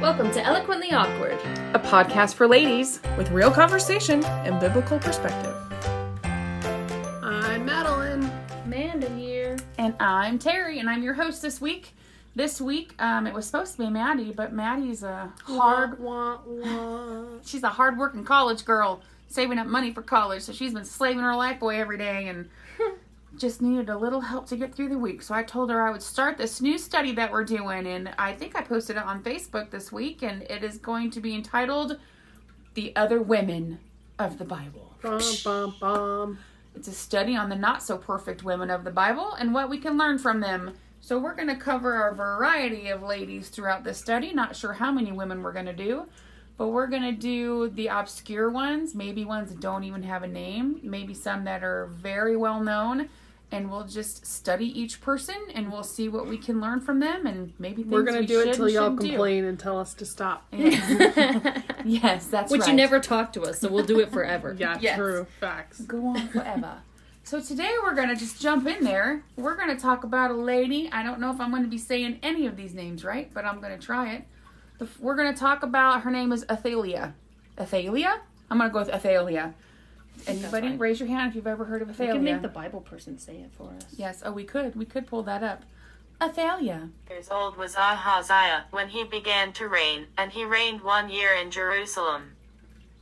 Welcome to Eloquently Awkward. a podcast for ladies with real conversation and biblical perspective. I'm Madeline. Amanda here. And I'm Terry, and I'm your host this week. This week, um, it was supposed to be Maddie, but Maddie's a hard, Wah, wah. she's a hard-working college girl, saving up money for college. So she's been slaving her life away every day, and just needed a little help to get through the week. So I told her I would start this new study that we're doing, and I think I posted it on Facebook this week, and it is going to be entitled "The Other Women of the Bible." Bum, bum, bum. It's a study on the not so perfect women of the Bible and what we can learn from them. So, we're going to cover a variety of ladies throughout this study. Not sure how many women we're going to do, but we're going to do the obscure ones, maybe ones that don't even have a name, maybe some that are very well known. And we'll just study each person and we'll see what we can learn from them and maybe things We're gonna we do it should till y'all shouldn't do. complain and tell us to stop. Yes, that's Which right. you never talk to us, so we'll do it forever. Yeah, Yes. true. Facts. go on forever. so today we're gonna just jump in there. We're gonna talk about a lady. I don't know if I'm gonna be saying any of these names right, but I'm gonna try it. The, we're gonna talk about her name is Athalia. Athalia? I'm gonna go with Athalia. Anybody raise your hand if you've ever heard of We Athalia? can make the Bible person say it for us. yes. Oh, we could. We could pull that up. Athalia. years old was Ahaziah when he began to reign, and he reigned one year in Jerusalem.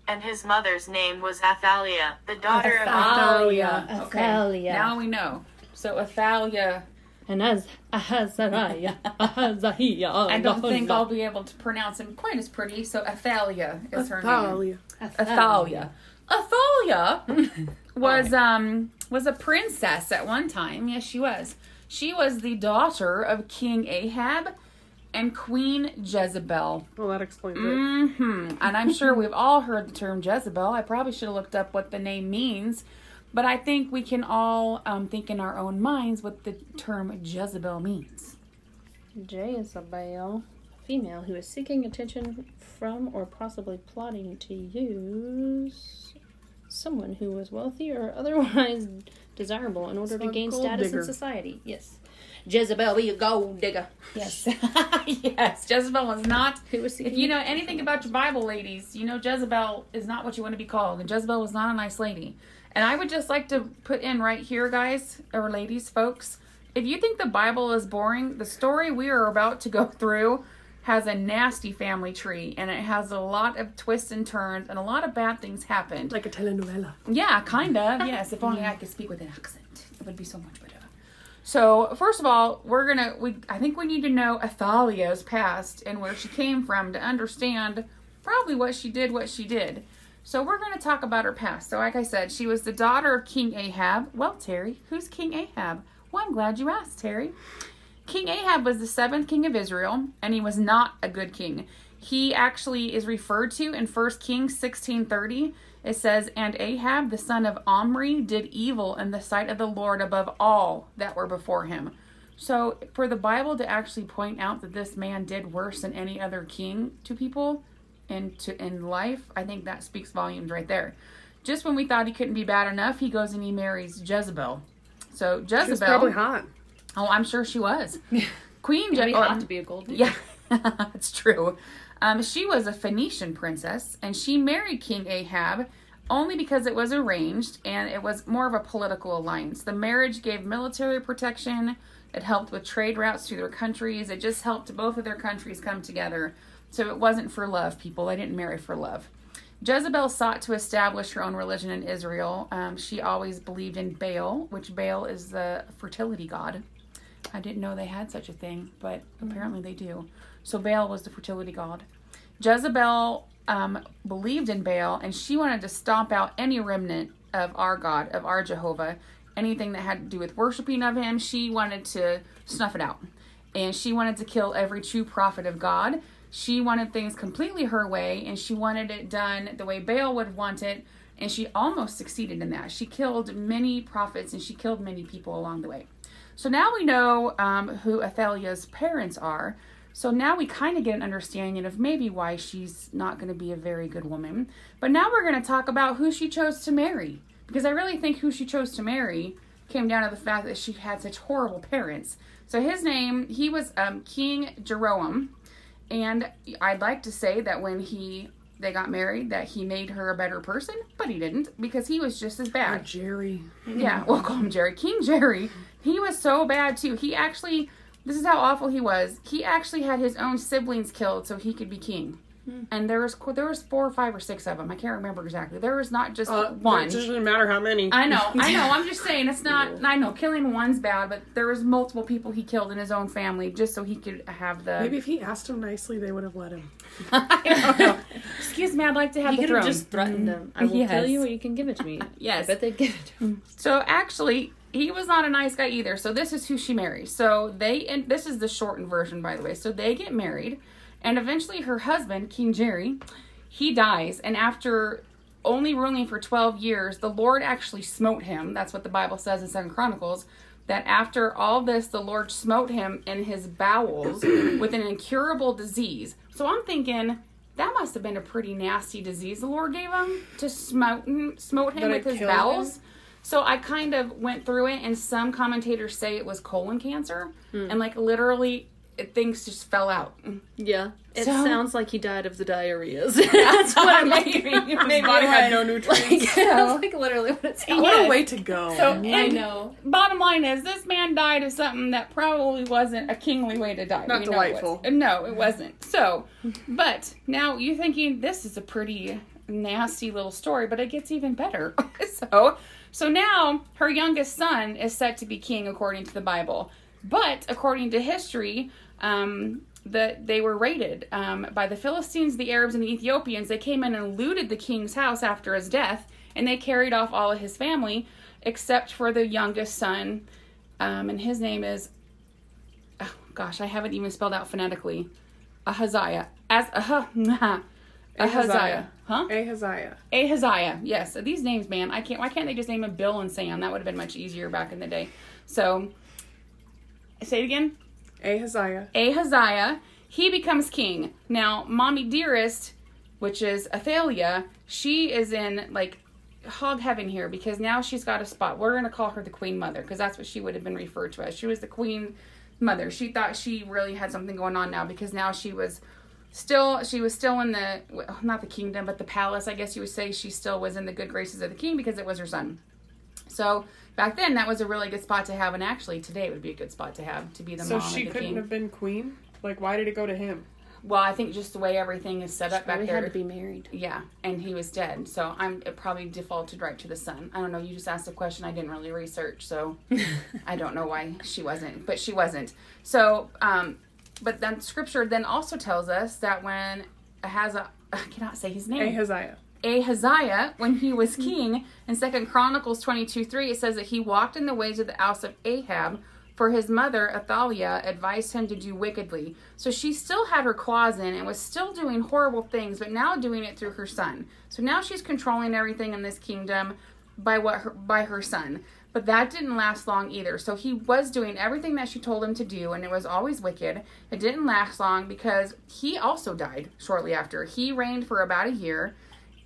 And his mother's name was Athaliah, the daughter of Athalia. Athalia. Now we know. So Athalia. And as Ahazariah, Ahaziah. I don't think I'll be able to pronounce him quite as pretty. So Athalia is her name. Athalia. Athalia. Athalia was um was a princess at one time. Yes, she was. She was the daughter of King Ahab and Queen Jezebel. Well, that explains hmm And I'm sure we've all heard the term Jezebel. I probably should have looked up what the name means, but I think we can all um, think in our own minds what the term Jezebel means. Jezebel, a female who is seeking attention from or possibly plotting to use someone who was wealthy or otherwise desirable in order So to gain status digger. in society. Yes. Jezebel be a gold digger. Yes. yes. Jezebel was not Who was If you know anything about your Bible, ladies, you know Jezebel is not what you want to be called. And Jezebel was not a nice lady. And I would just like to put in right here, guys, or ladies, folks, if you think the Bible is boring, the story we are about to go through has a nasty family tree and it has a lot of twists and turns and a lot of bad things happened. Like a telenovela. Yeah, kind of. Yes, if only I could speak with an accent, it would be so much better. So, first of all, we're gonna. We I think we need to know Athalia's past and where she came from to understand probably what she did, what she did. So, we're gonna talk about her past. So, like I said, she was the daughter of King Ahab. Well, Terry, who's King Ahab? Well, I'm glad you asked, Terry. King Ahab was the seventh king of Israel, and he was not a good king. He actually is referred to in 1 Kings 16:30. It says, "And Ahab the son of Omri did evil in the sight of the Lord above all that were before him." So, for the Bible to actually point out that this man did worse than any other king to people and to in life, I think that speaks volumes right there. Just when we thought he couldn't be bad enough, he goes and he marries Jezebel. So Jezebel, probably hot. Oh, I'm sure she was. Queen Jezebel. to be a gold digger. Yeah, it's true. Um, she was a Phoenician princess, and she married King Ahab only because it was arranged and it was more of a political alliance. The marriage gave military protection, it helped with trade routes through their countries, it just helped both of their countries come together. So it wasn't for love, people. They didn't marry for love. Jezebel sought to establish her own religion in Israel. Um, she always believed in Baal, which Baal is the fertility god. I didn't know they had such a thing, but apparently they do. So Baal was the fertility god. Jezebel um, believed in Baal, and she wanted to stomp out any remnant of our God, of our Jehovah. Anything that had to do with worshiping of him, she wanted to snuff it out. And she wanted to kill every true prophet of God. She wanted things completely her way, and she wanted it done the way Baal would want it. And she almost succeeded in that. She killed many prophets and she killed many people along the way. So now we know um, who Athalia's parents are. So now we kind of get an understanding of maybe why she's not going to be a very good woman. But now we're going to talk about who she chose to marry. Because I really think who she chose to marry came down to the fact that she had such horrible parents. So his name, he was um, King Jehoram. and I'd like to say that when he they got married, that he made her a better person, but he didn't because he was just as Oh, bad. Jerry. Yeah, we'll call him Jerry. King Jerry. He was so bad too. He actually, this is how awful he was. He actually had his own siblings killed so he could be king. And there was there was four or five or six of them. I can't remember exactly. There was not just Uh, one. It doesn't matter how many. I know, I know. I'm just saying it's not. I know killing one's bad, but there was multiple people he killed in his own family just so he could have the. Maybe if he asked him nicely, they would have let him. I don't know. Excuse me, I'd like to have He the could have throne. just threatened them. I will Yes. kill you or you can give it to me. Yes. I bet they'd give it to him. So actually, he was not a nice guy either. So this is who she marries. So they and this is the shortened version, by the way. So they get married, and eventually her husband, King Jerry, he dies, and after only ruling for 12 years, the Lord actually smote him. That's what the Bible says in Second Chronicles. That after all this, the Lord smote him in his bowels with an incurable disease. So I'm thinking that must have been a pretty nasty disease the Lord gave him to smote him, smote him That with his bowels. him? So I kind of went through it, and some commentators say it was colon cancer, and like literally, it, things just fell out. Yeah. It So- sounds like he died of the diarrheas. That's what I'm Maybe- hearing. maybe His body had no Like, nutrients. that's like literally what it sounds What a way to go. So I know. Bottom line is, this man died of something that probably wasn't a kingly way to die. Not We know it delightful. No, it wasn't. So, but now you're thinking this is a pretty nasty little story, but it gets even better. so, so now her youngest son is set to be king according to the Bible, but according to history, um, that they were raided um, by the Philistines, the Arabs, and the Ethiopians. They came in and looted the king's house after his death, and they carried off all of his family except for the youngest son, um, and his name is, oh, gosh, I haven't even spelled out phonetically, Ahaziah. As uh, Ahaziah, Ahaziah. huh? Ahaziah. Ahaziah. Yes, these names, man. I can't. Why can't they just name him Bill and Sam? That would have been much easier back in the day. So, say it again. Ahaziah. Ahaziah, he becomes king. Now, Mommy Dearest, which is Athalia, she is in like hog heaven here because now she's got a spot. We're going to call her the Queen Mother because that's what she would have been referred to as. She was the Queen Mother. She thought she really had something going on now because now she was still she was still in the not the kingdom but the palace i guess you would say she still was in the good graces of the king because it was her son so back then that was a really good spot to have and actually today it would be a good spot to have to be the So mom So she the couldn't king have been queen? Like, why did it go to him? well, I think just the way everything is set up back Probably there. had to be married. Yeah, and he was dead, so I'm it probably defaulted right to the son. I don't know. You just asked a question I didn't really research, so I don't know why she wasn't, but she wasn't. So, um, but then Scripture then also tells us that when Ahaziah, I cannot say his name. Ahaziah. Ahaziah, when he was mm-hmm. king, in Second Chronicles 22 3, it says that he walked in the ways of the house of Ahab, for his mother, Athaliah, advised him to do wickedly. So she still had her claws in and was still doing horrible things, but now doing it through her son. So now she's controlling everything in this kingdom by what her, by her son. But that didn't last long either. So he was doing everything that she told him to do, and it was always wicked. It didn't last long because he also died shortly after. He reigned for about a year,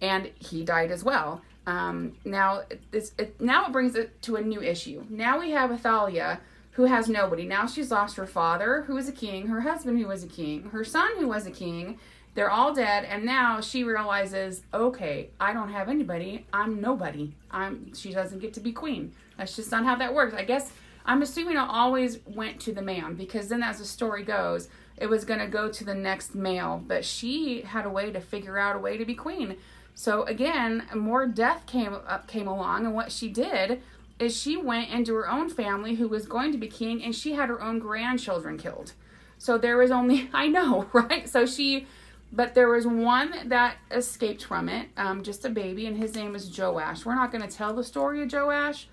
and he died as well. Um, now, this it, now it brings it to a new issue. Now we have Athalia, who has nobody. Now she's lost her father, who was a king, her husband, who was a king, her son, who was a king. They're all dead, and now she realizes, okay, I don't have anybody. I'm nobody. I'm. She doesn't get to be queen. That's just not how that works. I guess I'm assuming it always went to the man because then, as the story goes, it was going to go to the next male. But she had a way to figure out a way to be queen. So again, more death came up came along, and what she did is she went into her own family who was going to be king, and she had her own grandchildren killed. So there was only I know, right? So she, but there was one that escaped from it, um, just a baby, and his name was Joash. We're not going to tell the story of Joash,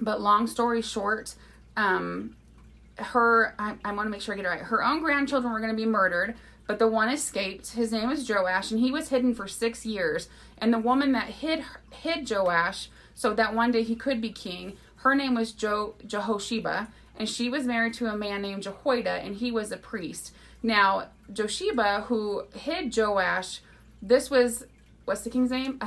but long story short, um, her I, I want to make sure I get it right. Her own grandchildren were going to be murdered, but the one escaped. His name was Joash, and he was hidden for six years. And the woman that hid hid Joash so that one day he could be king, her name was jo, Jehosheba, and she was married to a man named Jehoiada, and he was a priest. Now Josheba, who hid Joash, this was what's the king's name?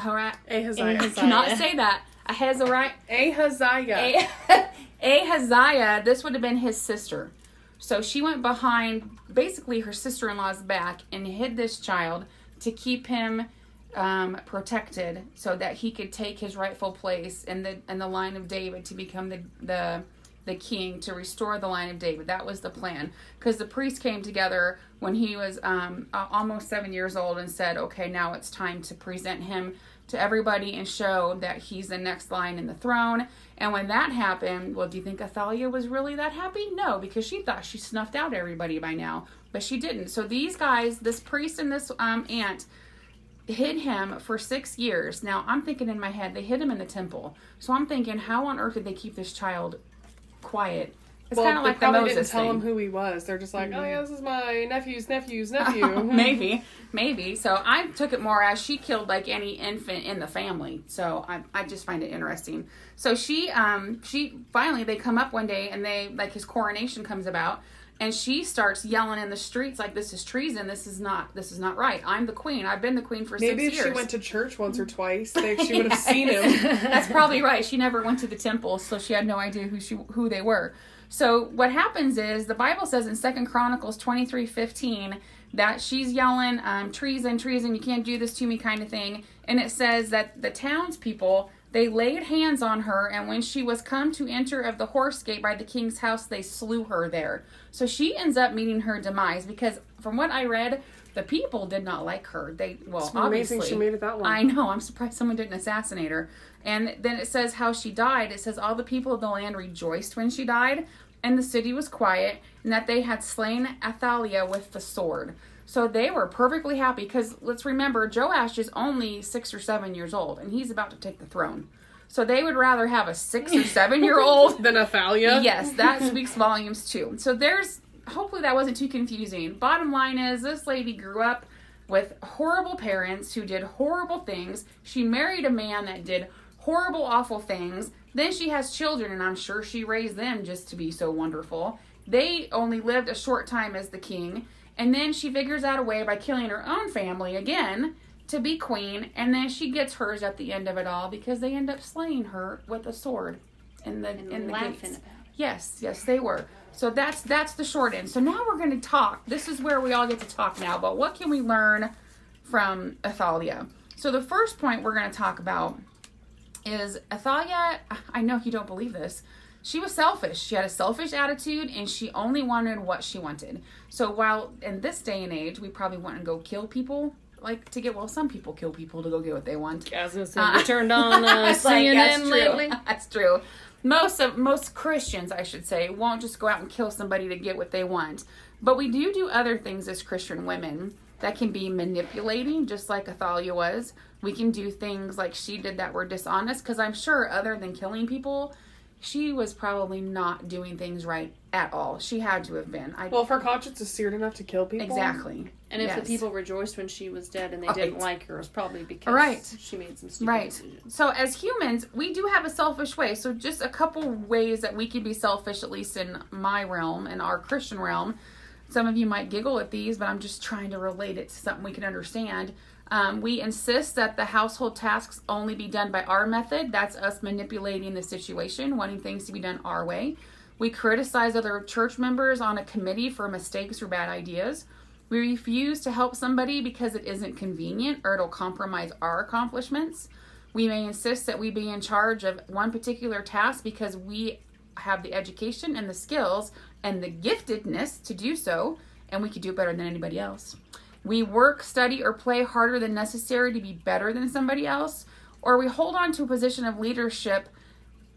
Ahaziah. I cannot say that. Ahaziah. Ahaziah. Ahaziah, this would have been his sister. So she went behind basically her sister in law's back and hid this child to keep him um, protected so that he could take his rightful place in the in the line of David to become the the the king to restore the line of David. That was the plan. Because the priests came together when he was um, almost seven years old and said, okay, now it's time to present him to everybody and show that he's the next line in the throne. And when that happened, well, do you think Athaliah was really that happy? No, because she thought she snuffed out everybody by now, but she didn't. So these guys, this priest and this um, aunt, hid him for six years. Now I'm thinking in my head, they hid him in the temple. So I'm thinking, how on earth did they keep this child quiet? It's well, kind of like the Moses didn't tell thing. him who he was. They're just like, oh yeah, this is my nephew's nephew's nephew. maybe, maybe. So I took it more as she killed like any infant in the family. So I, I just find it interesting. So she, um, she finally they come up one day and they like his coronation comes about, and she starts yelling in the streets like this is treason. This is not. This is not right. I'm the queen. I've been the queen for Maybe six if years. she went to church once or twice, they, she would have seen him. That's probably right. She never went to the temple, so she had no idea who she who they were. So what happens is the Bible says in Second Chronicles twenty three fifteen that she's yelling um, treason, treason, you can't do this to me, kind of thing. And it says that the townspeople they laid hands on her, and when she was come to enter of the horse gate by the king's house, they slew her there. So she ends up meeting her demise because, from what I read, the people did not like her. They well, It's amazing obviously she made it that long. I know. I'm surprised someone didn't assassinate her. And then it says how she died. It says all the people of the land rejoiced when she died, and the city was quiet, and that they had slain Athaliah with the sword. So they were perfectly happy because let's remember, Joash is only six or seven years old, and he's about to take the throne. So they would rather have a six or seven year old Then Athalia. Yes, that speaks volumes too. So there's hopefully that wasn't too confusing. Bottom line is this lady grew up with horrible parents who did horrible things. She married a man that did horrible awful things. Then she has children and I'm sure she raised them just to be so wonderful. They only lived a short time as the king. And then she figures out a way by killing her own family again to be queen, and then she gets hers at the end of it all because they end up slaying her with a sword in the And in the gates. Yes, yes, they were. So that's that's the short end. So now we're going to talk. This is where we all get to talk now. But what can we learn from Athaliah? So the first point we're going to talk about is Athaliah. I know you don't believe this. She was selfish. She had a selfish attitude, and she only wanted what she wanted. So while in this day and age, we probably wouldn't go kill people, like to get well, some people kill people to go get what they want. I was gonna say, Uh, turned on uh, like, that's CNN true. lately. That's true. Most of most Christians, I should say, won't just go out and kill somebody to get what they want. But we do do other things as Christian women that can be manipulating, just like Athalia was. We can do things like she did that were dishonest, because I'm sure, other than killing people, she was probably not doing things right at all. She had to have been. I Well, if her conscience is seared enough to kill people, exactly. And if Yes. the people rejoiced when she was dead and they Right. didn't like her, it's probably because Right. she made some stupid Right. decisions. So as humans, we do have a selfish way. So just a couple ways that we can be selfish, at least in my realm, in our Christian realm. Some of you might giggle at these, but I'm just trying to relate it to something we can understand. Um, we insist that the household tasks only be done by our method. That's us manipulating the situation, wanting things to be done our way. We criticize other church members on a committee for mistakes or bad ideas. We refuse to help somebody because it isn't convenient or it'll compromise our accomplishments. We may insist that we be in charge of one particular task because we have the education and the skills and the giftedness to do so, and we could do it better than anybody else. We work, study, or play harder than necessary to be better than somebody else, or we hold on to a position of leadership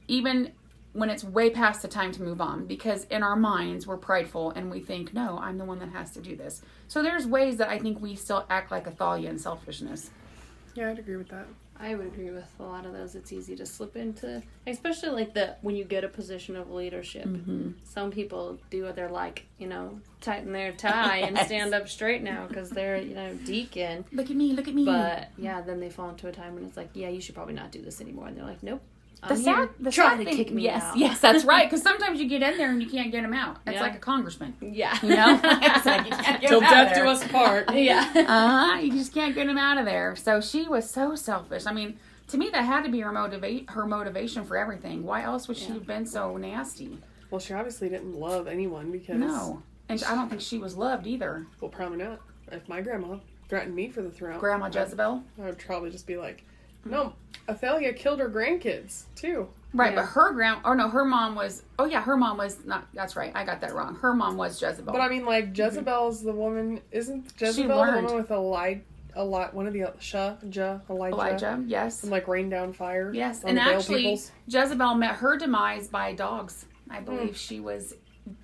even when it's way past the time to move on because in our minds we're prideful and we think no i'm the one that has to do this so there's ways that i think we still act like athalia and selfishness yeah, I'd agree with that. I would agree with a lot of those. It's easy to slip into, especially like the when you get a position of leadership. Mm-hmm. Some people do it. They're like, you know, tighten their tie and stand up straight now because they're, you know, deacon. look at me look at me But yeah, then they fall into a time when it's like, yeah, you should probably not do this anymore. And they're like, nope. The I'm sad, the Try sad to thing, kick me yes out. yes that's right because sometimes you get in there and you can't get them out it's Yeah. like a congressman Yeah. you know It's like you can't get Till 'em out of death do there. us part. yeah. uh-huh you just can't get him out of there so she was so selfish i mean to me that had to be her motivate her motivation for everything why else would she Yeah. have been so nasty Well, she obviously didn't love anyone because No, and I don't think she was loved either. well, probably not. If my grandma threatened me for the throne, Grandma Jezebel, I would probably just be like, no, Athalia killed her grandkids too. right? Yeah. But her grand, or no, her mom was. Oh yeah, her mom was not. That's right. I got that wrong. Her mom was Jezebel. But I mean, like Jezebel's the woman. Isn't Jezebel the woman with a lie? A lot. One of the Shah, Ja, Elijah, Elijah, yes, and like rain down fire. yes, and actually, peoples. Jezebel met her demise by dogs. I believe hmm. she was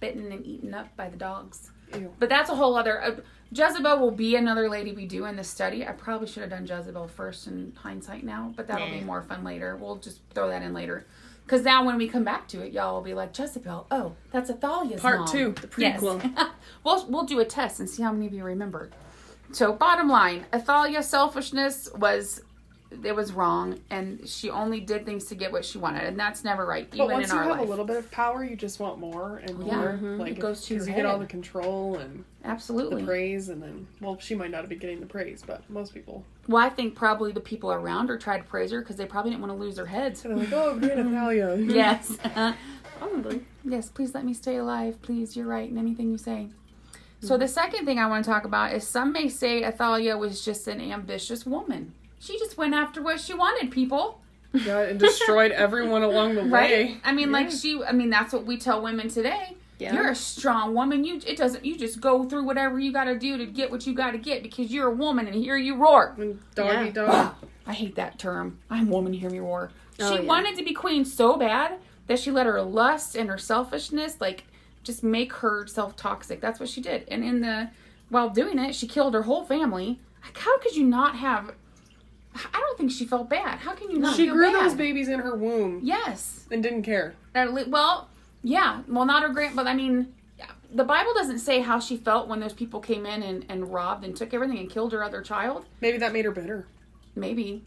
bitten and eaten up by the dogs. Ew. But that's a whole other. Uh, Jezebel will be another lady we do in this study. I probably should have done Jezebel first in hindsight now, but that'll be more fun later. We'll just throw that in later. Because now when we come back to it, y'all will be like, Jezebel, oh, that's Athalia's Part mom. two, the prequel. Yes. we'll, we'll do a test and see how many of you remember. So bottom line, Athalia's selfishness was it was wrong and she only did things to get what she wanted and that's never right But even once in you our have life a little bit of power, you just want more and more. Yeah, mhm. Like It goes to because your you get all the control and the absolutely praise, and then well, she might not be getting the praise, but most people. well i think probably the people around her tried to praise her because they probably didn't want to lose their heads So they're like, oh, great Athalia. yes Probably. yes please let me stay alive please you're right in anything you say so the second thing i want to talk about is some may say athalia was just an ambitious woman she just went after what she wanted people Yeah, and destroyed everyone along the right way. i mean like she i mean that's what we tell women today Yeah. you're a strong woman you it doesn't you just go through whatever you got to do to get what you got to get because you're a woman and here you roar And doggy Yeah. dog. Ah, I hate that term. I'm woman, hear me roar. Oh, she Oh, yeah. wanted to be queen so bad that she let her lust and her selfishness like just make herself toxic. That's what she did. And in the while doing it, she killed her whole family. Like, how could you not have? I don't think she felt bad. How can you not? She grew bad? those babies in her womb Yes. and didn't care. Well, yeah. Well, not her grand, but I mean, the Bible doesn't say how she felt when those people came in and, and robbed and took everything and killed her other child. Maybe that made her bitter. maybe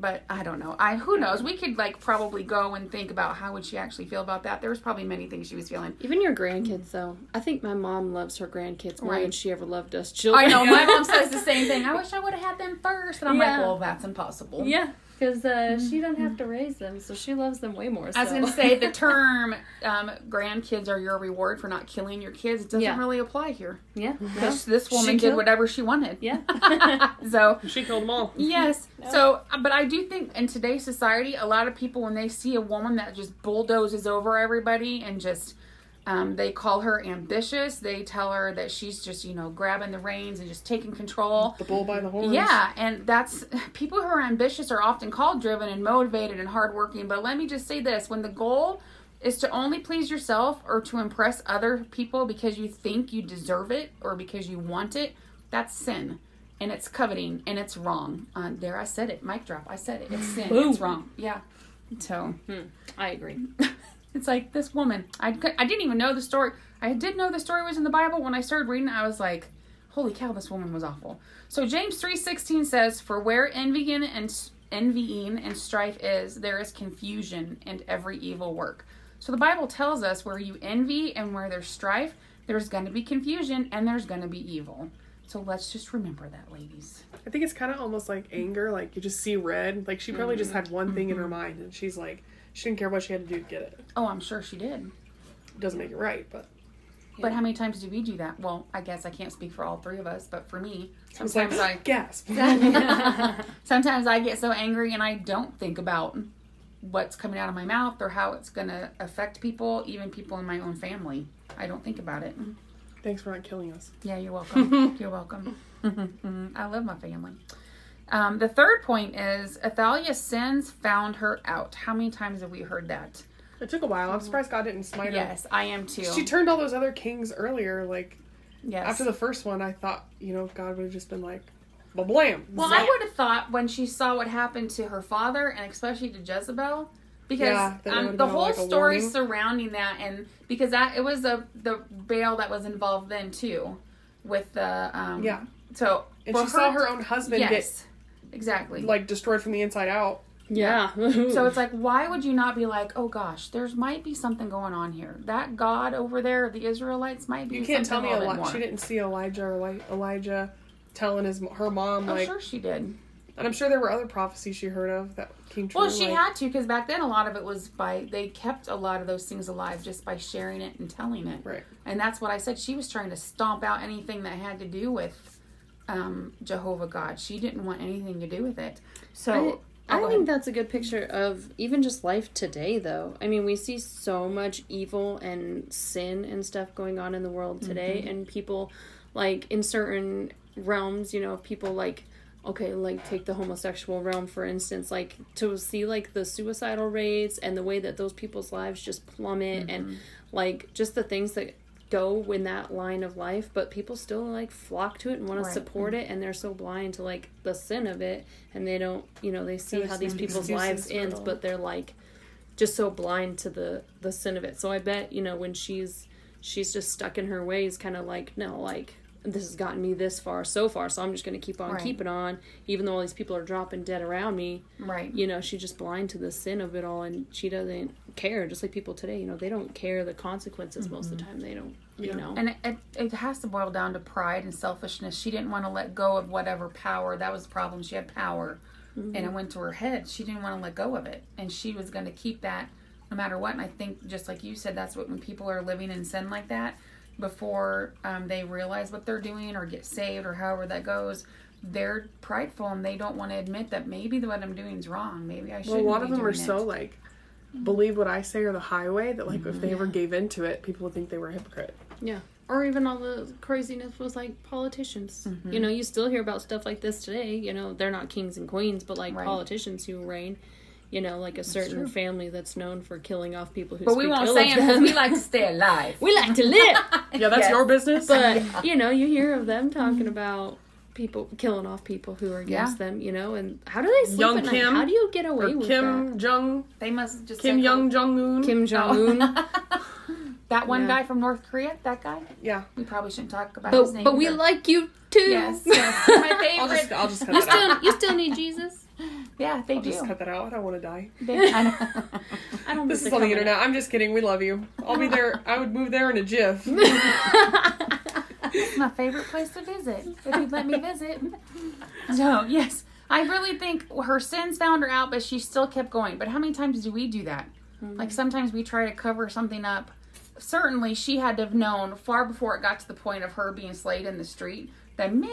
but i don't know. I who knows? We could like probably go and think about how would she actually feel about that. There was probably many things she was feeling. Even your grandkids, though. I think my mom loves her grandkids more Right. than she ever loved us children. i know. my mom says the same thing. I wish i would have had them first. And i'm like well that's impossible. Yeah, because uh, she doesn't have to raise them, so she loves them way more. i was so. going to say the term um, grandkids are your reward for not killing your kids doesn't Yeah. really apply here yeah, no. because this woman She did killed- whatever she wanted Yeah. so She killed them all. Yes. So, uh, but I do think in today's society, a lot of people, when they see a woman that just bulldozes over everybody and just, um, they call her ambitious, they tell her that she's just, you know, grabbing the reins and just taking control. The bull by the horns. Yeah, and that's people who are ambitious are often called driven and motivated and hardworking. But let me just say this when the goal is to only please yourself or to impress other people because you think you deserve it or because you want it, that's sin. And it's coveting and it's wrong. Uh, there, I said it. Mic drop. I said it. It's sin. Boom. It's wrong. Yeah. So I agree. it's like this woman. I, I didn't even know the story. I did know the story was in the Bible. When I started reading, I was like, "Holy cow, this woman was awful." So James three sixteen says, "For where envying and envying and strife is, there is confusion and every evil work." So the Bible tells us where you envy and where there's strife, there's going to be confusion and there's going to be evil. So let's just remember that, ladies. I think it's kind of almost like anger. Like you just see red. Like she probably Mm-hmm. just had one thing in her mind, and she's like, she didn't care what she had to do to get it. Oh, I'm sure she did. Doesn't make it right, but But how many times do we do that? Well, I guess I can't speak for all three of us, but for me, like sometimes I gasp. sometimes I get so angry and I don't think about what's coming out of my mouth or how it's going to affect people, even people in my own family. I don't think about it. Thanks for not killing us. Yeah, you're welcome. you're welcome. I love my family. Um, the third point is Athalia's sins found her out. How many times have we heard that? It took a while. I'm surprised God didn't smite her. Yes, I am too. She turned all those other kings earlier. Like yes. after the first one, I thought you know God would have just been like, "Ba blam." Well, I would have thought when she saw what happened to her father, and especially to Jezebel, because Yeah, um, the whole like story warning. surrounding that, and because that it was a the Baal that was involved then too, with the um, Yeah. So and she saw her own husband yes, exactly. like destroyed from the inside out. Yeah. so it's like, why would you not be like, oh gosh, there's might be something going on here. That God over there, the Israelites, might be. You can't tell me a little Eli- bit more. she didn't see Elijah or Eli- Elijah telling his her mom Oh, like sure she did. And I'm sure there were other prophecies she heard of that came true. Well, she like- had to because back then a lot of it was by they kept a lot of those things alive just by sharing it and telling it. Right. And that's what I said. She was trying to stomp out anything that had to do with um, Jehovah God. She didn't want anything to do with it. So I, Oh, I think that's a good picture of even just life today, though. I mean, we see so much evil and sin and stuff going on in the world today, Mm-hmm. and people, like, in certain realms, you know, people like, okay, like, take the homosexual realm, for instance, like, to see, like, the suicidal rates and the way that those people's lives just plummet, Mm-hmm. and, like, just the things that go in that line of life but people still like flock to it and want Right. to support it and they're so blind to like the sin of it and they don't you know they see There's how these people's lives ends but they're like just so blind to the the sin of it so i bet you know when she's she's just stuck in her ways kind of like no like this has gotten me this far so far so i'm just going to keep on Right. keeping on even though all these people are dropping dead around me right. you know she's just blind to the sin of it all and she doesn't care just like people today you know they don't care the consequences most of the time they don't you Yeah. know And it, it, it has to boil down to pride and selfishness. She didn't want to let go of whatever power. That was the problem. She had power and it went to her head. She didn't want to let go of it. And she was going to keep that no matter what. And I think, just like you said, that's what when people are living in sin like that, before um, they realize what they're doing or get saved or however that goes, they're prideful and they don't want to admit that maybe what I'm doing is wrong. Maybe I should. Well, a lot of them are doing so like believe what I say or the highway that like Mm-hmm. if they ever gave into it, people would think they were a hypocrite. Yeah. Or even all the craziness was like politicians. Mm-hmm. You know, you still hear about stuff like this today. You know, they're not kings and queens, but like Right. politicians who reign. You know, like a certain true. family that's known for killing off people who. But we speak won't ill say of because them. we like to stay alive. we like to live, Yeah, that's Yes. your business. but you know, you hear of them talking about people killing off people who are against Yeah. them. You know, and how do they sleep Young at night? Kim How do you get away or with Kim Jong They must just Kim Young Jong Un. Kim oh. Jong Un. That one Yeah. guy from North Korea, that guy. Yeah, We probably shouldn't talk about his but name. but we like you too. Yes, yes, my favorite. I'll just I'll just cut You that out. still you still need Jesus. yeah, they I'll do. just cut that out. I don't want to die. They- I know. I don't. This is on the they're coming internet. I'm just kidding. We love you. I'll be there. I would move there in a jiff. It's my favorite place to visit. If you'd let me visit. So yes, I really think her sins found her out, but she still kept going. But how many times do we do that? Mm-hmm. Like sometimes we try to cover something up. Certainly, she had to have known far before it got to the point of her being slayed in the street that maybe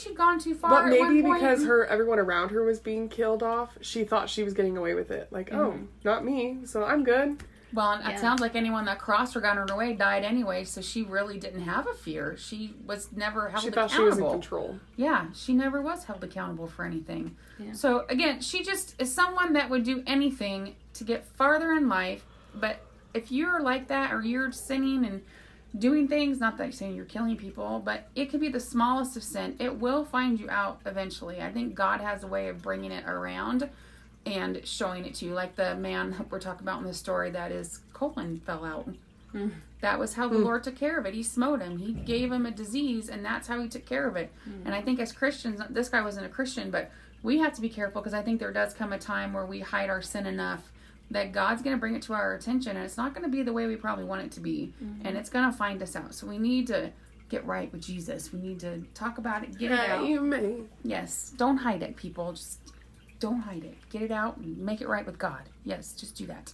she'd gone too far. But maybe because her everyone around her was being killed off, she thought she was getting away with it. Like, mm-hmm. oh, not me, so I'm good. Well, it Yeah. sounds like anyone that crossed her got on her way died anyway, so she really didn't have a fear. She was never held She thought she accountable. was in control. Yeah, she never was held accountable for anything. Yeah. So again, she just is someone that would do anything to get farther in life. But if you're like that, or you're sinning and doing things, not that I'm saying you're killing people, but it could be the smallest of sin. It will find you out eventually. I think God has a way of bringing it around and showing it to you, like the man we're talking about in the story that his colon fell out. Mm. That was how the mm. Lord took care of it. He smote him. He gave him a disease, and that's how he took care of it. Mm. And I think as Christians, this guy wasn't a Christian, but we have to be careful because I think there does come a time where we hide our sin enough that God's going to bring it to our attention, and it's not going to be the way we probably want it to be, mm-hmm. and it's going to find us out. So we need to get right with Jesus. We need to talk about it, get it out. Amen. Yes, don't hide it, people. Just don't hide it. Get it out and make it right with God. Yes, just do that.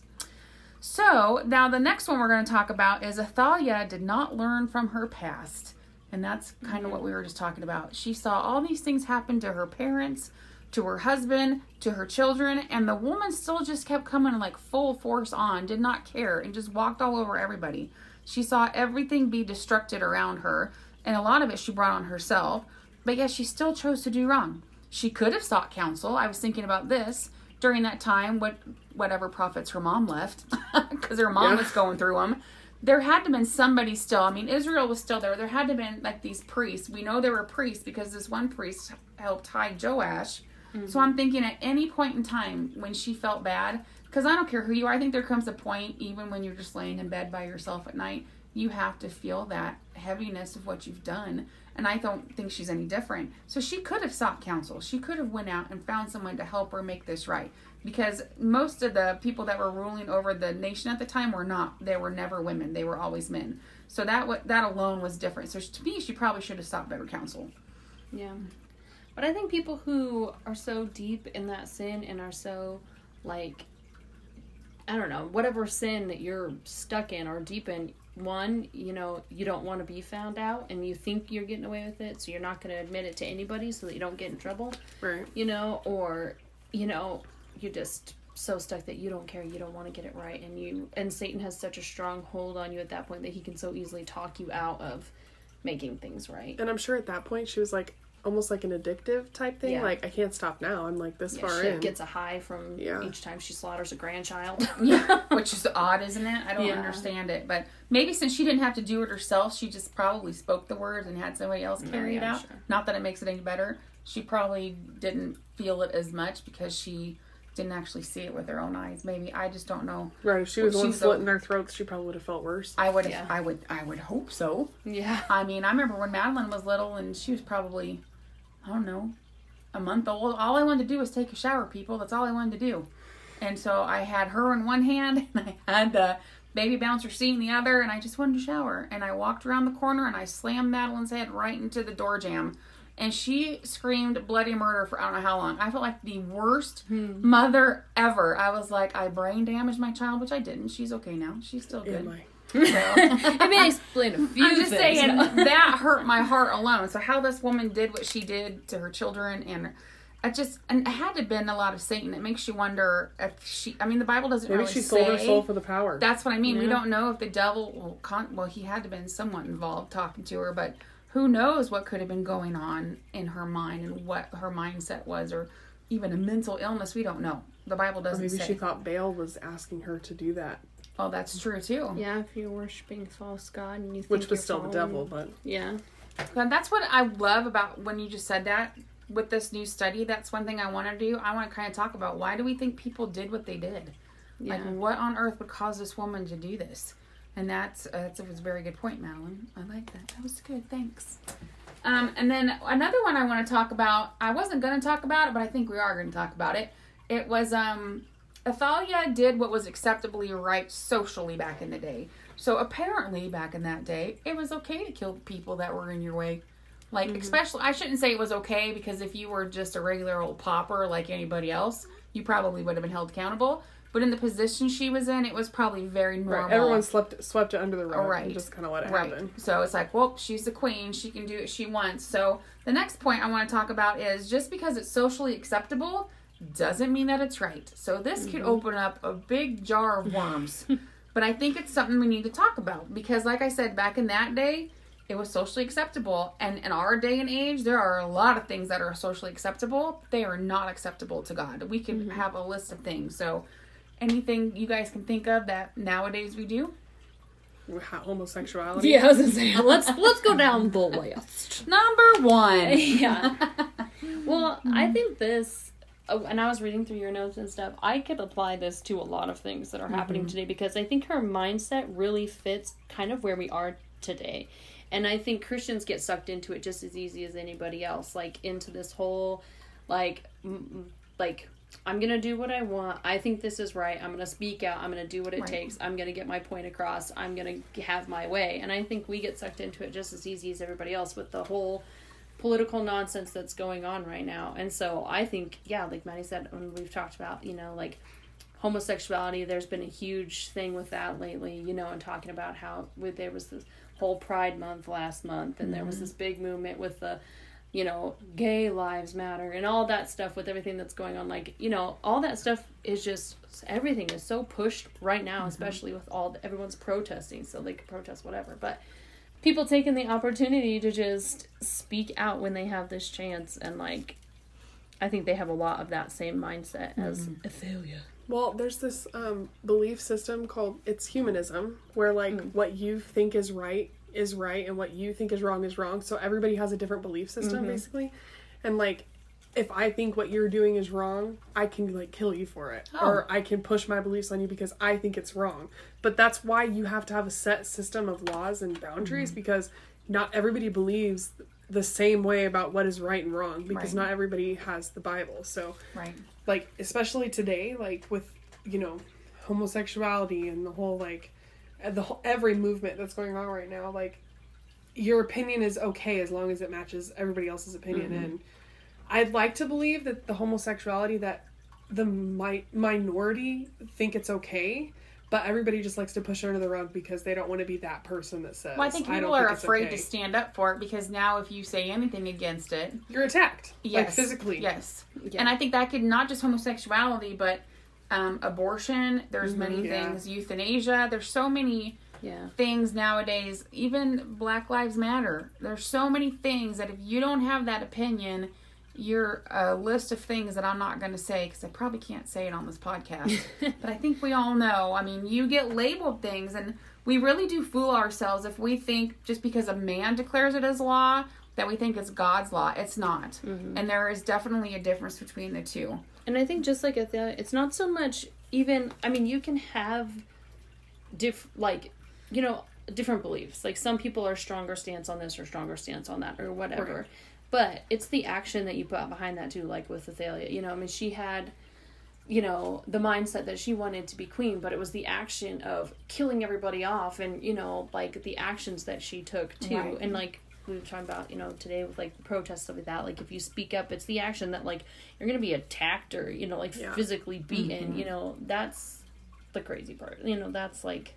So, now the next one we're going to talk about is Athaliah did not learn from her past. And that's kind of what we were just talking about. She saw all these things happen to her parents, to her husband, to her children, and the woman still just kept coming like full force on, did not care, and just walked all over everybody. She saw everything be destructed around her, and a lot of it she brought on herself, but yet she still chose to do wrong. She could have sought counsel. I was thinking about this during that time, what whatever prophets her mom left, because her mom Yeah. was going through them. There had to have been somebody still. I mean, Israel was still there. There had to have been like these priests. We know there were priests because this one priest helped hide Joash. Mm-hmm. So I'm thinking at any point in time when she felt bad, because I don't care who you are, I think there comes a point, even when you're just laying in bed by yourself at night, you have to feel that heaviness of what you've done. And I don't think she's any different. So she could have sought counsel. She could have went out and found someone to help her make this right. Because most of the people that were ruling over the nation at the time were not. They were never women. They were always men. So that that alone was different. So to me, she probably should have sought better counsel. Yeah. But I think people who are so deep in that sin and are so like I don't know, whatever sin that you're stuck in or deep in, one, you know, you don't want to be found out and you think you're getting away with it, so you're not going to admit it to anybody so that you don't get in trouble, Right. you know, or, you know, you're just so stuck that you don't care, you don't want to get it right and you and Satan has such a strong hold on you at that point that he can so easily talk you out of making things right. And I'm sure at that point she was like almost like an addictive type thing. Yeah. Like I can't stop now. I'm like this Yeah, far she in. gets a high from Yeah. each time she slaughters a grandchild. Yeah, which is odd, isn't it? I don't Yeah. understand it, but maybe since she didn't have to do it herself, she just probably spoke the words and had somebody else oh, carry it yeah, out. sure. Not that it makes it any better. She probably didn't feel it as much because she didn't actually see it with her own eyes. Maybe I just don't know. right. If she was Well, one she's slitting a- their throats, she probably would have felt worse. I would, Yeah. I would, I would hope so. yeah. I mean, I remember when Madeline was little and she was probably, I don't know, a month old. All I wanted to do was take a shower, people. That's all I wanted to do. And so I had her in one hand and I had the baby bouncer seat in the other and I just wanted to shower. And I walked around the corner and I slammed Madeline's head right into the door jamb. And she screamed bloody murder for I don't know how long. I felt like the worst hmm. mother ever. I was like, I brain damaged my child, which I didn't. She's okay now. She's still good. It may explain a few I'm just things. saying that hurt my heart alone. So how this woman did what she did to her children and I just and it had to have been a lot of Satan. It makes you wonder if she. I mean, the Bible doesn't Maybe really she sold her soul for the power. That's what I mean. We don't know if the devil. Well, con- well, he had to have been somewhat involved talking to her, but who knows what could have been going on in her mind and what her mindset was, or even a mental illness. We don't know. The Bible doesn't maybe say. she thought Baal was asking her to do that, oh, that's true too. yeah, if you're worshiping false god and you think which you're was still the devil. But Yeah. And that's what I love about when you just said that with this new study. That's one thing I want to do. I want to kind of talk about why do we think people did what they did? Like, Yeah. what on earth would cause this woman to do this? And that's uh, that's a very good point, Madeline. I like that. That was good. Thanks. Um, and then another one I want to talk about. I wasn't going to talk about it, but I think we are going to talk about it. It was um, Athalia did what was acceptably right socially back in the day. So apparently, back in that day, it was okay to kill people that were in your way. Like, mm-hmm. especially, I shouldn't say it was okay because if you were just a regular old pauper like anybody else, you probably would have been held accountable. But in the position she was in, it was probably very normal. right, everyone slept swept it under the rug Right. and just kind of let it Right. happen. So it's like, well, she's the queen. She can do what she wants. So the next point I want to talk about is just because it's socially acceptable doesn't mean that it's right. So this could mm-hmm. open up a big jar of worms. but I think it's something we need to talk about because, like I said, back in that day, it was socially acceptable. And in our day and age, there are a lot of things that are socially acceptable. They are not acceptable to God. We can mm-hmm. have a list of things. So anything you guys can think of that nowadays we do? Homosexuality. Yeah, I was gonna say let's let's go down the list. Number one. yeah. Well, I think this, oh, and I was reading through your notes and stuff. I could apply this to a lot of things that are happening mm-hmm. today because I think her mindset really fits kind of where we are today. And I think Christians get sucked into it just as easy as anybody else, like into this whole, like, m- like I'm gonna do what I want. I think this is right. I'm gonna speak out. I'm gonna do what it Right. takes. I'm gonna get my point across. I'm gonna have my way. And I think we get sucked into it just as easy as everybody else with the whole political nonsense that's going on right now. And so I think, yeah, like Maddie said, when we've talked about, you know, like homosexuality, there's been a huge thing with that lately, you know, and talking about how with, there was this whole Pride Month last month, and there was mm-hmm. this big movement with the, you know, gay lives matter and all that stuff with everything that's going on. Like, you know, all that stuff is just everything is so pushed right now, mm-hmm. especially with all everyone's protesting, so they can protest whatever. But people taking the opportunity to just speak out when they have this chance and like I think they have a lot of that same mindset as mm-hmm. Athalia. Well, there's this um, belief system called it's humanism, where like mm. what you think is right is right and what you think is wrong is wrong. So everybody has a different belief system, mm-hmm. basically. And like, if I think what you're doing is wrong, I can like kill you for it, Oh. or I can push my beliefs on you because I think it's wrong. But that's why you have to have a set system of laws and boundaries because not everybody believes the same way about what is right and wrong because Right. not everybody has the Bible. So Right. like especially today like with you know homosexuality and the whole like uh, the whole, every movement that's going on right now like your opinion is okay as long as it matches everybody else's opinion and I'd like to believe that the homosexuality that the mi- minority think it's okay, but everybody just likes to push it under the rug because they don't want to be that person that says. Well, I think don't people are it's afraid okay." to stand up for it because now if you say anything against it, You're attacked, yes, like physically. yes. Yeah. And I think that could not just homosexuality, but um, abortion. There's many Mm-hmm. Yeah. things. Euthanasia. There's so many Yeah. things nowadays. Even Black Lives Matter. There's so many things that if you don't have that opinion, you're a list of things that I'm not going to say because I probably can't say it on this podcast. but I think we all know. I mean, you get labeled things, and we really do fool ourselves if we think just because a man declares it as law that we think it's God's law. It's not. Mm-hmm. And there is definitely a difference between the two. And I think just like at the, it's not so much even. I mean, you can have diff like, you know, different beliefs. Like some people are stronger stance on this or stronger stance on that or whatever. Right. But it's the action that you put behind that too. Like with Athalia, you know, I mean, she had, you know, the mindset that she wanted to be queen, but it was the action of killing everybody off, and you know, like the actions that she took too, Right. and like we were talking about, you know, today with like protests stuff like that. Like if you speak up, it's the action that like you're gonna be attacked or you know like Yeah. physically beaten. You mm-hmm. know, that's the crazy part. You know, that's like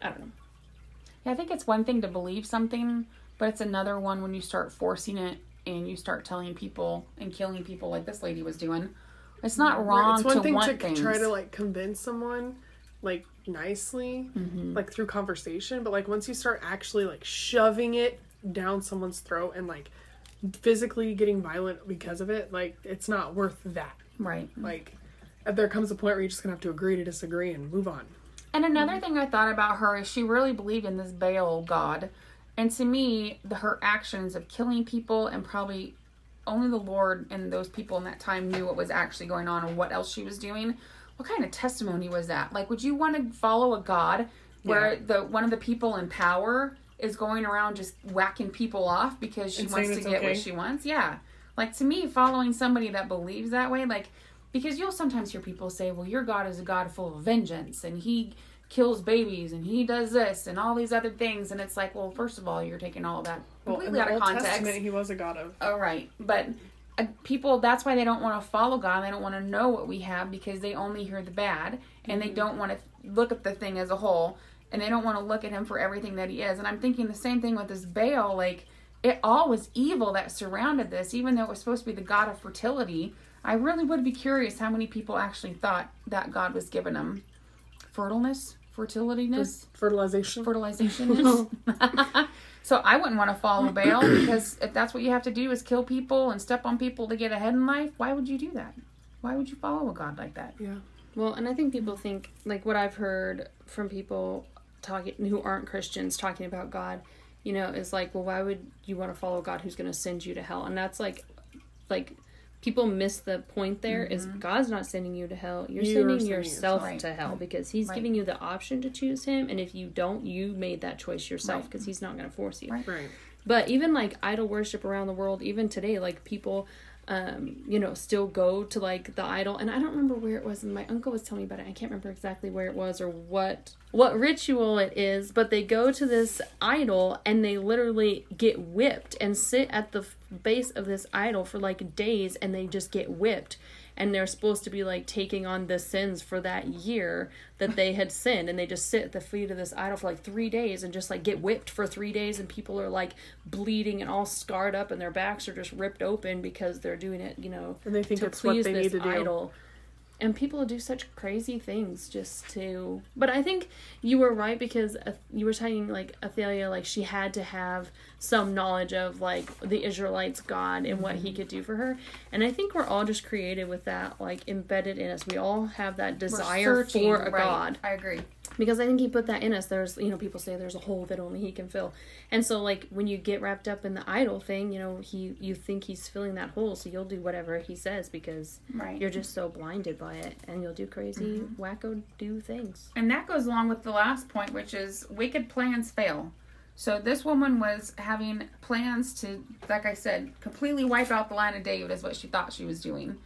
I don't know. Yeah, I think it's one thing to believe something, but it's another one when you start forcing it and you start telling people and killing people like this lady was doing. It's not wrong It's one to thing to things. try to like convince someone like nicely, Mm-hmm. like through conversation, but like once you start actually like shoving it down someone's throat and like physically getting violent because of it, like it's not worth that. right. Like there comes a point where you're just gonna have to agree to disagree and move on. And another thing I thought about her is she really believed in this Baal god. And to me, the, her actions of killing people and probably only the Lord and those people in that time knew what was actually going on and what else she was doing. What kind of testimony was that? Like, would you want to follow a God where Yeah. the one of the people in power is going around just whacking people off because she And wants to get okay? what she wants? Yeah. Like to me, following somebody that believes that way, like because you'll sometimes hear people say, "Well, your God is a God full of vengeance, and He kills babies, and He does this, and all these other things," and it's like, well, first of all, you're taking all of that Well, completely the out of Old context. Testament, he was a god of. All right, but uh, people that's why they don't want to follow God. They don't want to know what we have because they only hear the bad and they don't want to look at the thing as a whole and they don't want to look at him for everything that he is. And I'm thinking the same thing with this Baal like it all was evil that surrounded this even though it was supposed to be the god of fertility. I really would be curious how many people actually thought that God was giving them fertileness, fertilityness Fertilization. fertilization so I wouldn't want to follow Baal because if that's what you have to do is kill people and step on people to get ahead in life, why would you do that? Why would you follow a god like that? yeah. Well, and I think people think like what I've heard from people talking who aren't Christians talking about God, you know, is like, well, why would you want to follow God who's going to send you to hell? And that's like, like people miss the point. There is mm-hmm. God's not sending you to hell. You're, You're sending sending yourself yourself. to hell because He's Right. giving you the option to choose Him, and if you don't, you made that choice yourself Right. because He's not going to force you. Right. Right. But even like idol worship around the world, even today, like people, um, you know, still go to like the idol. And I don't remember where it was. And my uncle was telling me about it. I can't remember exactly where it was or what what ritual it is. But they go to this idol and they literally get whipped and sit at the base of this idol for like days, and they just get whipped. And they're supposed to be like taking on the sins for that year that they had sinned, and they just sit at the feet of this idol for like three days and just like get whipped for three days, and people are like bleeding and all scarred up, and their backs are just ripped open because they're doing it, you know, And they think to it's what please they this need to do. idol. And people do such crazy things just to. But I think you were right because uh, you were saying like Athalia, like she had to have some knowledge of like the Israelites' God and what Mm-hmm. He could do for her. And I think we're all just created with that like embedded in us. We all have that desire searching, for a right. God I agree. Because I think he put that in us. There's, you know, people say there's a hole that only he can fill, and so like when you get wrapped up in the idol thing, you know, he you think he's filling that hole, so you'll do whatever he says because Right. you're just so blinded by it, and you'll do crazy mm-hmm. wacko do things. And that goes along with the last point, which is wicked plans fail. So this woman was having plans to, like I said, completely wipe out the line of David, is what she thought she was doing.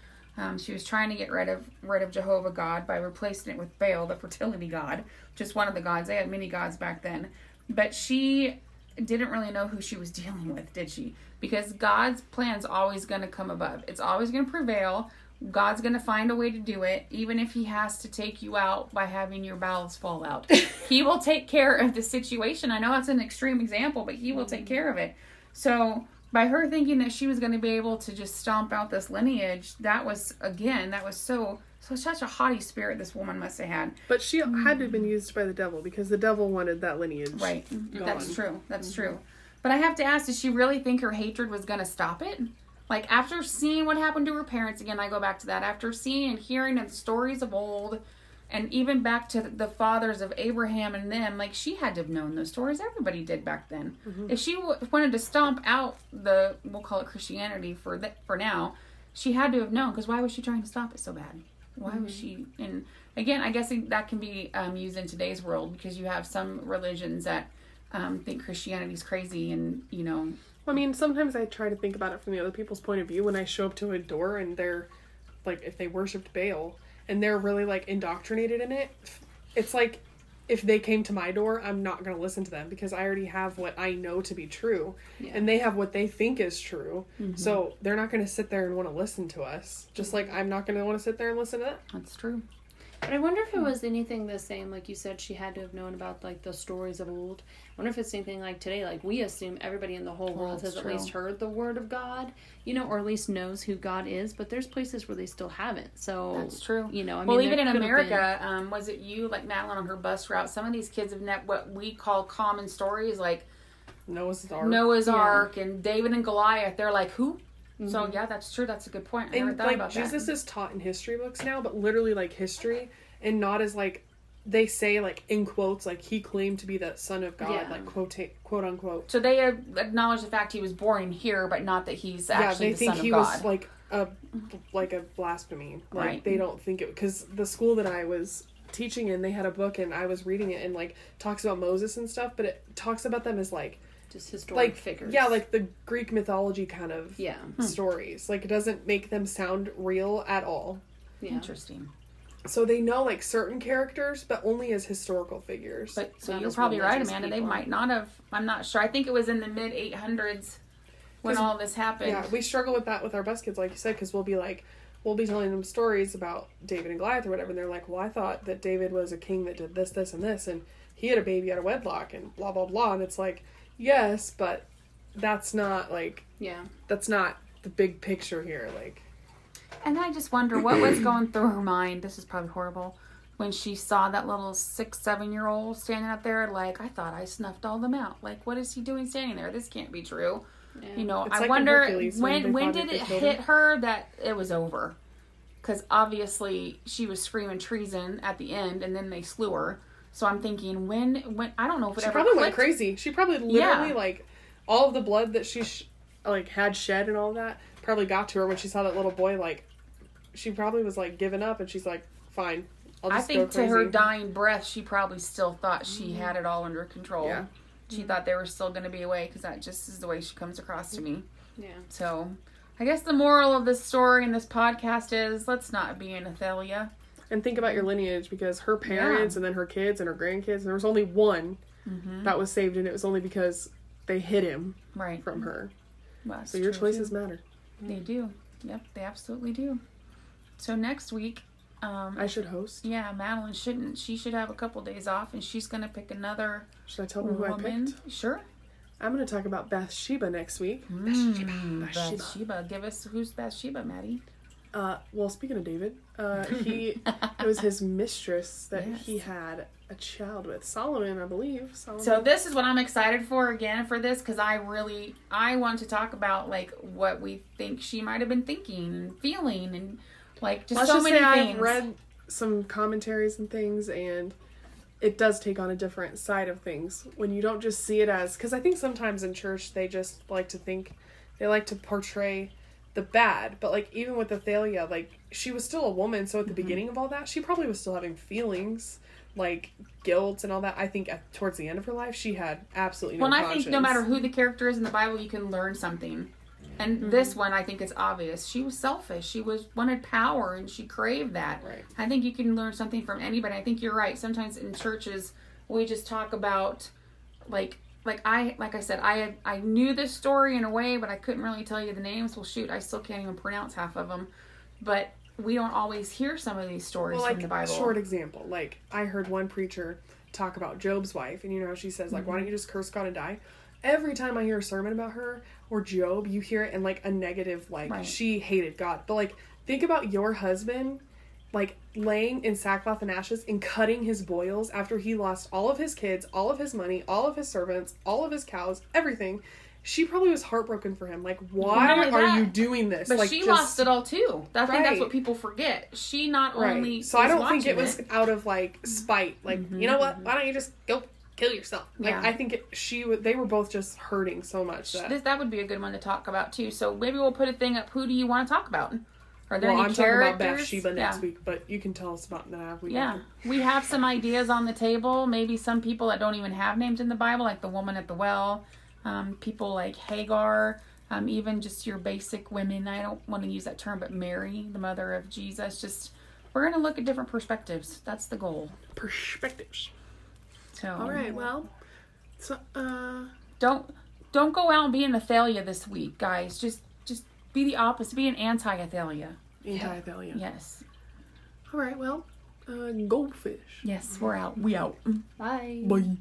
Um, she was trying to get rid of rid of Jehovah God by replacing it with Baal, the fertility god, just one of the gods. They had many gods back then, but she didn't really know who she was dealing with, did she? Because God's plan is always going to come above. It's always going to prevail. God's going to find a way to do it, even if He has to take you out by having your bowels fall out. he will take care of the situation. I know it's an extreme example, but He will take care of it. So, by her thinking that she was going to be able to just stomp out this lineage, that was, again, that was so, so such a haughty spirit this woman must have had. But she mm. had to have been used by the devil because the devil wanted that lineage. Right. That's gone. true. That's mm-hmm. true. But I have to ask, did she really think her hatred was going to stop it? Like, after seeing what happened to her parents, again, I go back to that. After seeing and hearing the stories of old, and even back to the fathers of Abraham and them, like, she had to have known those stories. Everybody did back then. If she w- wanted to stomp out the, we'll call it Christianity for, th- for now, she had to have known, because why was she trying to stop it so bad? Why was she and again i guess that can be um, used in today's world because you have some religions that um, think christianity's crazy and you know I mean, sometimes I try to think about it from the other people's point of view when I show up to a door and they're like, if they worshipped Baal and they're really like indoctrinated in it, it's like if they came to my door, I'm not going to listen to them because I already have what I know to be true Yeah. and they have what they think is true. Mm-hmm. So they're not going to sit there and want to listen to us. Just like I'm not going to want to sit there and listen to that. that's true But I wonder if it was anything the same, like you said, she had to have known about like the stories of old. I wonder if it's anything like today, like we assume everybody in the whole world has true. at least heard the word of God, you know, or at least knows who God is. But there's places where they still haven't. So That's true. You know, I mean, well there even in could have america um, was it you like madeline on her bus route some of these kids have net what we call common stories like Noah's Ark. noah's Yeah. ark and david and goliath they're like who so mm-hmm. yeah that's true that's a good point i never and thought like about Jesus that is taught in history books now, but literally like history, and not as like they say like in quotes like he claimed to be the son of God, Yeah. like quote quote unquote. so they acknowledge the fact he was born here but not that he's yeah, actually they the think son of he god was like a like a blasphemy. Like Right. they don't think it because the school that I was teaching in, they had a book and I was reading it and like talks about Moses and stuff, but it talks about them as like just historic like figures. yeah, like the Greek mythology kind of yeah, hmm. stories. Like it doesn't make them sound real at all. yeah. interesting So they know like certain characters, but only as historical figures. But so Not you're probably right, religious Amanda. They might not have. I'm not sure. I think it was in the mid 800s when all this happened. yeah, we struggle with that with our bus kids, like you said, because we'll be like, we'll be telling them stories about David and Goliath or whatever, and they're like, well, I thought that David was a king that did this, this, and this, and he had a baby out of wedlock, and blah blah blah, and it's like, yes, but that's not like yeah. that's not the big picture here, like. And I just wonder what was going through her mind. This is probably horrible. When she saw that little six, seven year old standing up there, like, I thought I snuffed all them out. Like, what is he doing standing there? This can't be true. Yeah. You know, It's I like wonder when when they when thought did it hit him. her that it was over? Because obviously she was screaming treason at the end, and then they slew her. So I'm thinking, when when I don't know if it She ever probably went crazy. She probably literally Yeah. like all of the blood that she sh- like had shed and all that probably got to her when she saw that little boy. Like she probably was like giving up, and she's like, "Fine, I'll I just think go to her dying breath, she probably still thought she mm-hmm. had it all under control. Yeah. She mm-hmm. thought they were still going to be away because that just is the way she comes across to me. Yeah. So, I guess the moral of this story and this podcast is let's not be an Athalia. And think about your lineage because her parents and then her kids and her grandkids. And there was only one Mm-hmm. that was saved, and it was only because they hid him Right. from her. Well, So your choices too. matter. They do. Yep, they absolutely do. So next week, um, I should host. yeah, Madeline shouldn't. She should have a couple days off, and she's gonna pick another Should I tell them who I picked? Sure. I'm going to talk about Bathsheba next week. Mm, Bathsheba. Bathsheba. Give us who's Bathsheba, Maddie. Uh, well, speaking of David, uh, he it was his mistress that Yes. he had a child with Solomon, I believe. Solomon. So this is what I'm excited for again for this because I really I want to talk about like what we think she might have been thinking and feeling and like just Let's so just many say things. I've read some commentaries and things, and it does take on a different side of things when you don't just see it as because I think sometimes in church they just like to think they like to portray the bad, but like even with Athalia, like she was still a woman, so at Mm-hmm. the beginning of all that, she probably was still having feelings like guilt and all that. I think at, towards the end of her life, she had absolutely no well, I think no matter who the character is in the Bible, you can learn something. And Mm-hmm. this one, I think is obvious. She was selfish. She was wanted power, and she craved that. Right. I think you can learn something from anybody. I think you're right. Sometimes in churches, we just talk about like like I like I said, I had, I knew this story in a way, but I couldn't really tell you the names. Well, shoot, I still can't even pronounce half of them. But we don't always hear some of these stories Well, like from the Bible. short example, like I heard one preacher talk about Job's wife, and you know how she says like, "Why don't you just curse God and die?" Every time I hear a sermon about her or Job, you hear it in like a negative, like Right. she hated God. But like, think about your husband, like laying in sackcloth and ashes and cutting his boils after he lost all of his kids, all of his money, all of his servants, all of his cows, everything. She probably was heartbroken for him. Like, why are that, you doing this? But like, she just- lost it all too. I think that's what people forget. She not Right. only so I don't think it was out of like spite. Like you know what? Why don't you just go kill yourself? Like Mm-hmm. Yeah. I think it, she. They were both just hurting so much that. This, that would be a good one to talk about too. So maybe we'll put a thing up. Who do you want to talk about? Are there well, any I'm talking about Bathsheba next yeah. week, but you can tell us about that. We Yeah, we have some ideas on the table. Maybe some people that don't even have names in the Bible, like the woman at the well, um, people like Hagar, um, even just your basic women. I don't want to use that term, but Mary, the mother of Jesus. Just we're going to look at different perspectives. That's the goal. perspectives. So All right. Well, so uh, don't don't go out and be an Athalia this week, guys. Just be the opposite. Be an anti-Athalia. anti-Italian. Yes. All right. Well, uh, goldfish. Yes, we're out. We out. Bye. Bye.